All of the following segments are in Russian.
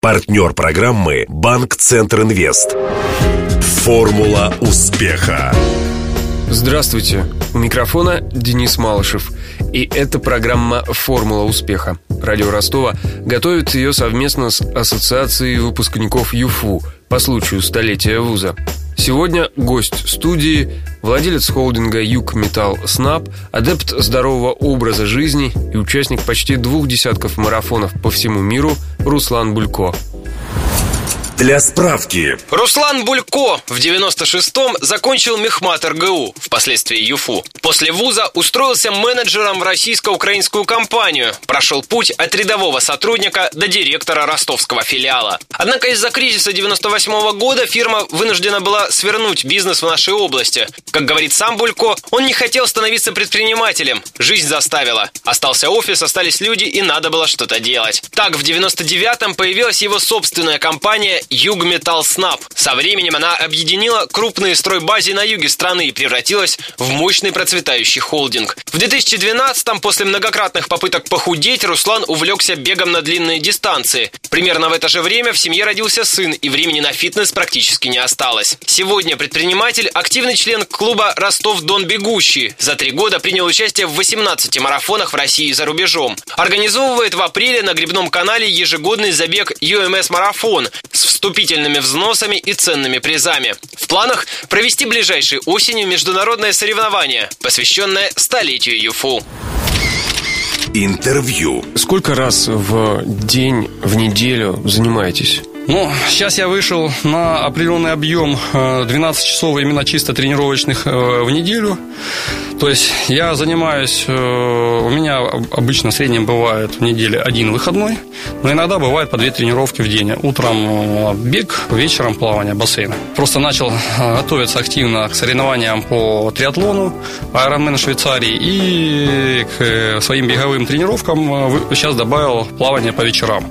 Партнер программы «Банк Центр Инвест». Формула успеха. Здравствуйте. У микрофона Денис Малышев. И это программа «Формула успеха». Радио Ростова готовит ее совместно с Ассоциацией выпускников ЮФУ по случаю столетия вуза. Сегодня гость студии, владелец холдинга «Юг Металл Снаб», адепт здорового образа жизни и участник почти двух десятков марафонов по всему миру Руслан Булько. Для справки. Руслан Булько в 96-м закончил Мехмат РГУ, впоследствии ЮФУ. После вуза устроился менеджером в российско-украинскую компанию. Прошел путь от рядового сотрудника до директора ростовского филиала. Однако из-за кризиса 98 -го года фирма вынуждена была свернуть бизнес в нашей области. Как говорит сам Булько, он не хотел становиться предпринимателем. Жизнь заставила. Остался офис, остались люди и надо было что-то делать. Так, в 99-м появилась его собственная компания Югметалл Снаб. Со временем она объединила крупные стройбазы на юге страны и превратилась в мощный процветающий холдинг. В 2012-м, после многократных попыток похудеть, Руслан увлекся бегом на длинные дистанции. Примерно в это же время в семье родился сын, и времени на фитнес практически не осталось. Сегодня предприниматель – активный член клуба «Ростов-Дон Бегущий». За три года принял участие в 18 марафонах в России и за рубежом. Организовывает в апреле на Грибном канале ежегодный забег UMS-марафон с вступительными взносами и ценными призами. В планах провести ближайшей осенью международное соревнование, посвященное столетию ЮФУ. Интервью. Сколько раз в день, в неделю занимаетесь? Ну, сейчас я вышел на определенный объем 12 часов именно чисто тренировочных э, в неделю. То есть я занимаюсь, э, у меня обычно в среднем бывает в неделе один выходной, но иногда бывает по две тренировки в день. Утром э, бег, вечером плавание, бассейн. Просто начал готовиться активно к соревнованиям по триатлону, Ironman Швейцарии и к своим беговым тренировкам сейчас добавил плавание по вечерам.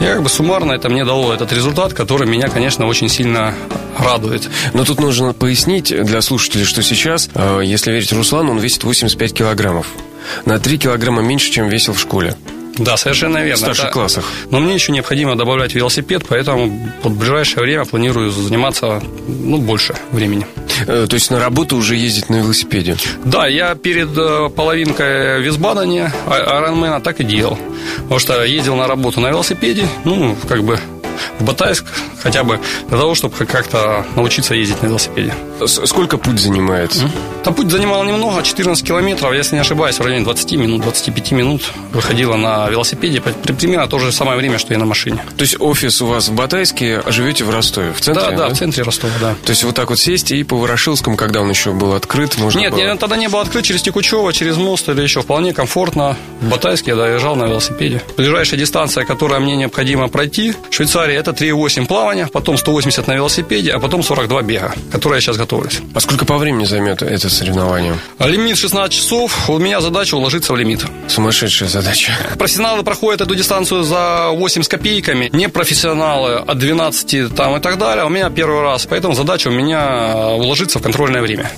И как бы суммарно это мне дало этот результат результат, который меня, конечно, очень сильно радует. Но тут нужно пояснить для слушателей, что сейчас, э, если верить Руслану, он весит 85 килограммов. На 3 килограмма меньше, чем весил в школе. Да, совершенно верно. В старших да. классах. Но мне еще необходимо добавлять велосипед, поэтому в ближайшее время планирую заниматься ну, больше времени. Э, то есть на работу уже ездить на велосипеде? Да, я перед э, половинкой Висбадения Ironman так и делал. Потому что ездил на работу на велосипеде, ну, как бы в Батайск хотя бы для того, чтобы как-то научиться ездить на велосипеде. Сколько путь занимает? Там путь занимал немного, 14 километров, если не ошибаюсь, в районе 20 минут, 25 минут выходила на велосипеде, примерно то же самое время, что и на машине. То есть офис у вас в Батайске, а живете в Ростове, в центре? Да, да, да? в центре Ростова, да. То есть вот так вот сесть и по Ворошилскому, когда он еще был открыт, можно Нет, было... тогда не был открыт через Текучево, через мост или еще вполне комфортно. В Батайске я доезжал на велосипеде. Ближайшая дистанция, которая мне необходимо пройти, в Швейцарии, это 3,8 плавания, потом 180 на велосипеде, а потом 42 бега, которые я сейчас готовлюсь. А сколько по времени займет это соревнование? Лимит 16 часов. У меня задача уложиться в лимит. Сумасшедшая задача. Профессионалы проходят эту дистанцию за 8 с копейками. Не профессионалы от 12 там и так далее. У меня первый раз. Поэтому задача у меня уложиться в контрольное время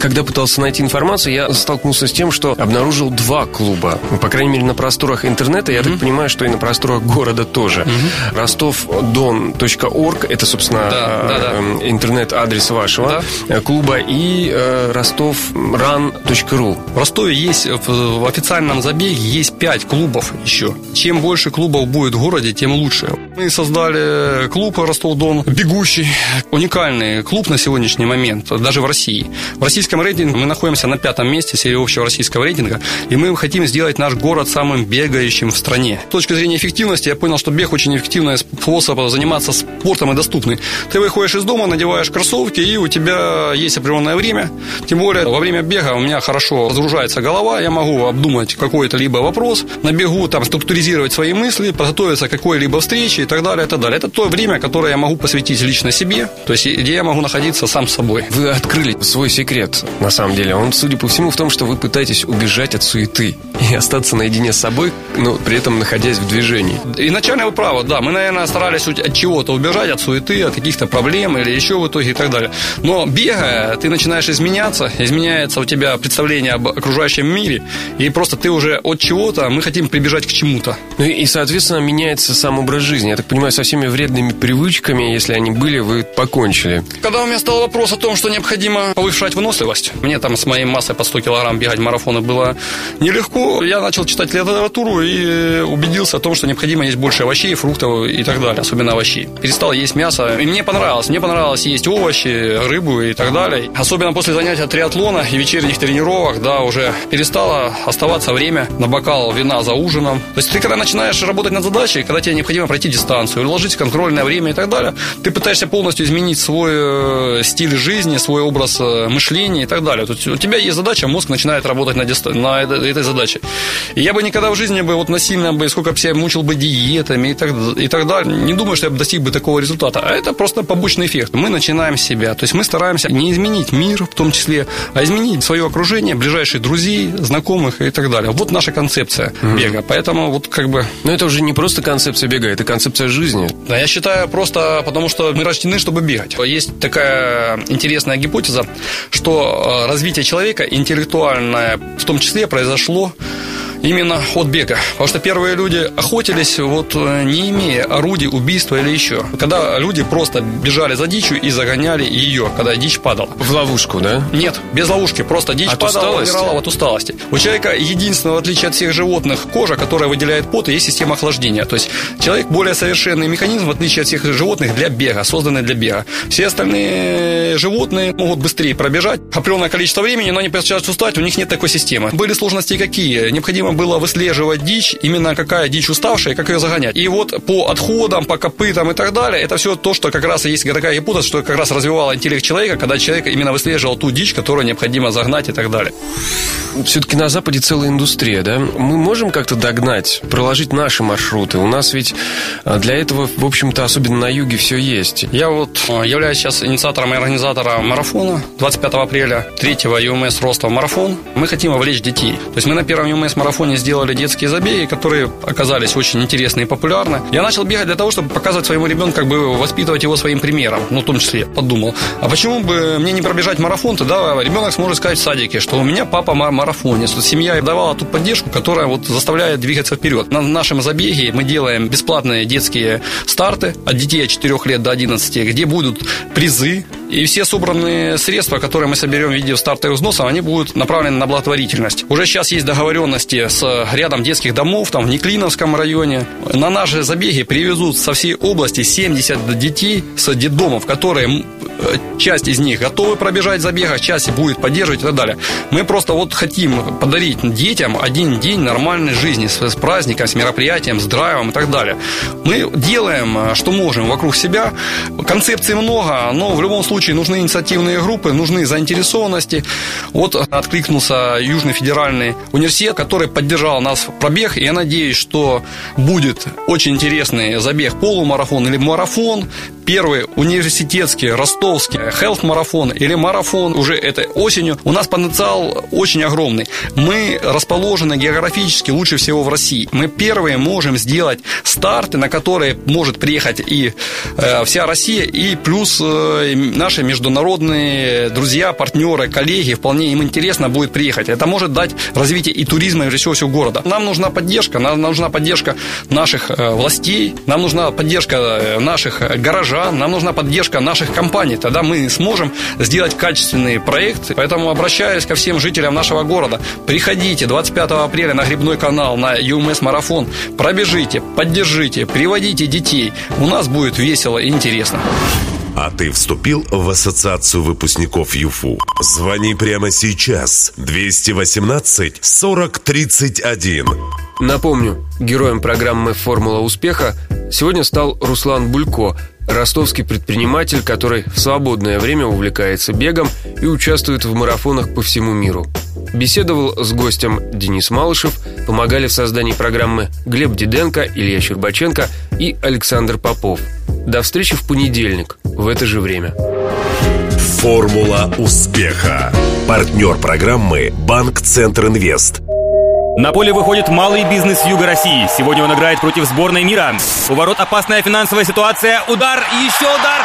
когда пытался найти информацию, я столкнулся с тем, что обнаружил два клуба. По крайней мере, на просторах интернета, я mm-hmm. так понимаю, что и на просторах города тоже. Mm-hmm. Ростовдон.орг это, собственно, да, да, да. Эм, интернет-адрес вашего да. клуба и э, ростовран.ру. В Ростове есть, в официальном забеге есть пять клубов еще. Чем больше клубов будет в городе, тем лучше. Мы создали клуб Ростов-Дон, бегущий. Уникальный клуб на сегодняшний момент, даже в России. В российском российском рейтинге мы находимся на пятом месте среди общего российского рейтинга, и мы хотим сделать наш город самым бегающим в стране. С точки зрения эффективности я понял, что бег очень эффективный способ заниматься спортом и доступный. Ты выходишь из дома, надеваешь кроссовки, и у тебя есть определенное время. Тем более во время бега у меня хорошо разгружается голова, я могу обдумать какой-то либо вопрос на бегу, там структуризировать свои мысли, подготовиться к какой-либо встрече и так далее, и так далее. Это то время, которое я могу посвятить лично себе, то есть где я могу находиться сам собой. Вы открыли свой секрет на самом деле? Он, судя по всему, в том, что вы пытаетесь убежать от суеты и остаться наедине с собой, но при этом находясь в движении. Изначально вы правы, да. Мы, наверное, старались от чего-то убежать, от суеты, от каких-то проблем или еще в итоге и так далее. Но бегая, ты начинаешь изменяться, изменяется у тебя представление об окружающем мире, и просто ты уже от чего-то, мы хотим прибежать к чему-то. Ну и, соответственно, меняется сам образ жизни. Я так понимаю, со всеми вредными привычками, если они были, вы покончили. Когда у меня стал вопрос о том, что необходимо повышать выносливость, мне там с моей массой по 100 килограмм бегать марафоны было нелегко, я начал читать литературу и убедился о том, что необходимо есть больше овощей, фруктов и так далее, особенно овощей. Перестал есть мясо, и мне понравилось. Мне понравилось есть овощи, рыбу и так далее. Особенно после занятия триатлона и вечерних тренировок, да, уже перестало оставаться время на бокал вина за ужином. То есть ты когда начинаешь работать над задачей, когда тебе необходимо пройти дистанцию, уложить контрольное время и так далее, ты пытаешься полностью изменить свой э, стиль жизни, свой образ э, мышления и так далее. То есть у тебя есть задача, мозг начинает работать на, диста... на этой задаче. И я бы никогда в жизни бы вот насильно бы, сколько бы себя мучил бы диетами и так, и так далее, не думаю, что я бы достиг бы такого результата. А это просто побочный эффект. Мы начинаем себя. То есть мы стараемся не изменить мир в том числе, а изменить свое окружение, ближайших друзей, знакомых и так далее. Вот наша концепция mm-hmm. бега. Поэтому вот как бы... Но это уже не просто концепция бега, это концепция жизни. Да, я считаю просто потому, что мы рождены, чтобы бегать. Есть такая интересная гипотеза, что э, развитие человека интеллектуальное в том числе произошло именно от бега. Потому что первые люди охотились, вот э, не имея орудий убийства или еще. Когда люди просто бежали за дичью и загоняли ее, когда дичь падала. В ловушку, да? Нет, без ловушки. Просто дичь от падала, усталости? умирала от усталости. У человека единственное, в отличие от всех животных, кожа, которая выделяет пот, и есть система охлаждения. То есть человек более совершенный механизм, в отличие от всех животных, для бега, созданный для бега. Все остальные животные могут быстрее пробежать определенное количество времени, но они начинают устать, у них нет такой системы. Были сложности какие? Необходимо было выслеживать дичь, именно какая дичь уставшая, как ее загонять. И вот по отходам, по копытам и так далее, это все то, что как раз и есть такая гипотеза, что как раз развивало интеллект человека, когда человек именно выслеживал ту дичь, которую необходимо загнать и так далее. Все-таки на Западе целая индустрия, да? Мы можем как-то догнать, проложить наши маршруты? У нас ведь а, для этого, в общем-то, особенно на юге все есть. Я вот э, являюсь сейчас инициатором и организатором марафона 25 апреля, третьего ЮМС Ростов марафон. Мы хотим вовлечь детей. То есть мы на первом ЮМС марафоне сделали детские забеги, которые оказались очень интересны и популярны. Я начал бегать для того, чтобы показывать своему ребенку, как бы воспитывать его своим примером. Ну, в том числе, подумал, а почему бы мне не пробежать марафон? Тогда ребенок сможет сказать в садике, что у меня папа марафонец. Семья давала ту поддержку, которая вот заставляет двигаться вперед. На нашем забеге мы делаем бесплатные детские старты от детей от 4 лет до 11, где будут призы, и все собранные средства, которые мы соберем в виде стартовых взносов, они будут направлены на благотворительность. Уже сейчас есть договоренности с рядом детских домов, там в Неклиновском районе. На наши забеги привезут со всей области 70 детей с детдомов, которые э, часть из них готовы пробежать забега, часть будет поддерживать и так далее. Мы просто вот хотим подарить детям один день нормальной жизни с, с праздником, с мероприятием, с драйвом и так далее. Мы делаем, э, что можем вокруг себя. Концепций много, но в любом случае нужны инициативные группы, нужны заинтересованности. Вот откликнулся Южный федеральный университет, который поддержал нас в пробег, и я надеюсь, что будет очень интересный забег полумарафон или марафон, первый университетский, ростовский, health марафон или марафон уже этой осенью. У нас потенциал очень огромный. Мы расположены географически лучше всего в России. Мы первые можем сделать старты, на которые может приехать и э, вся Россия, и плюс э, наши международные друзья, партнеры, коллеги. Вполне им интересно будет приехать. Это может дать развитие и туризма, и всего всего города. Нам нужна поддержка, нам нужна поддержка наших э, властей, нам нужна поддержка э, наших горожан, нам нужна поддержка наших компаний. Тогда мы сможем сделать качественный проект. Поэтому обращаюсь ко всем жителям нашего города. Приходите 25 апреля на Грибной канал, на ЮМС Марафон. Пробежите, поддержите, приводите детей. У нас будет весело и интересно. А ты вступил в ассоциацию выпускников ЮФУ? Звони прямо сейчас. 218 40 31. Напомню, героем программы «Формула успеха» сегодня стал Руслан Булько, ростовский предприниматель, который в свободное время увлекается бегом и участвует в марафонах по всему миру. Беседовал с гостем Денис Малышев, помогали в создании программы Глеб Диденко, Илья Щербаченко и Александр Попов. До встречи в понедельник в это же время. Формула успеха. Партнер программы «Банк Центр Инвест». На поле выходит малый бизнес Юга России. Сегодня он играет против сборной мира. У ворот опасная финансовая ситуация. Удар, еще удар.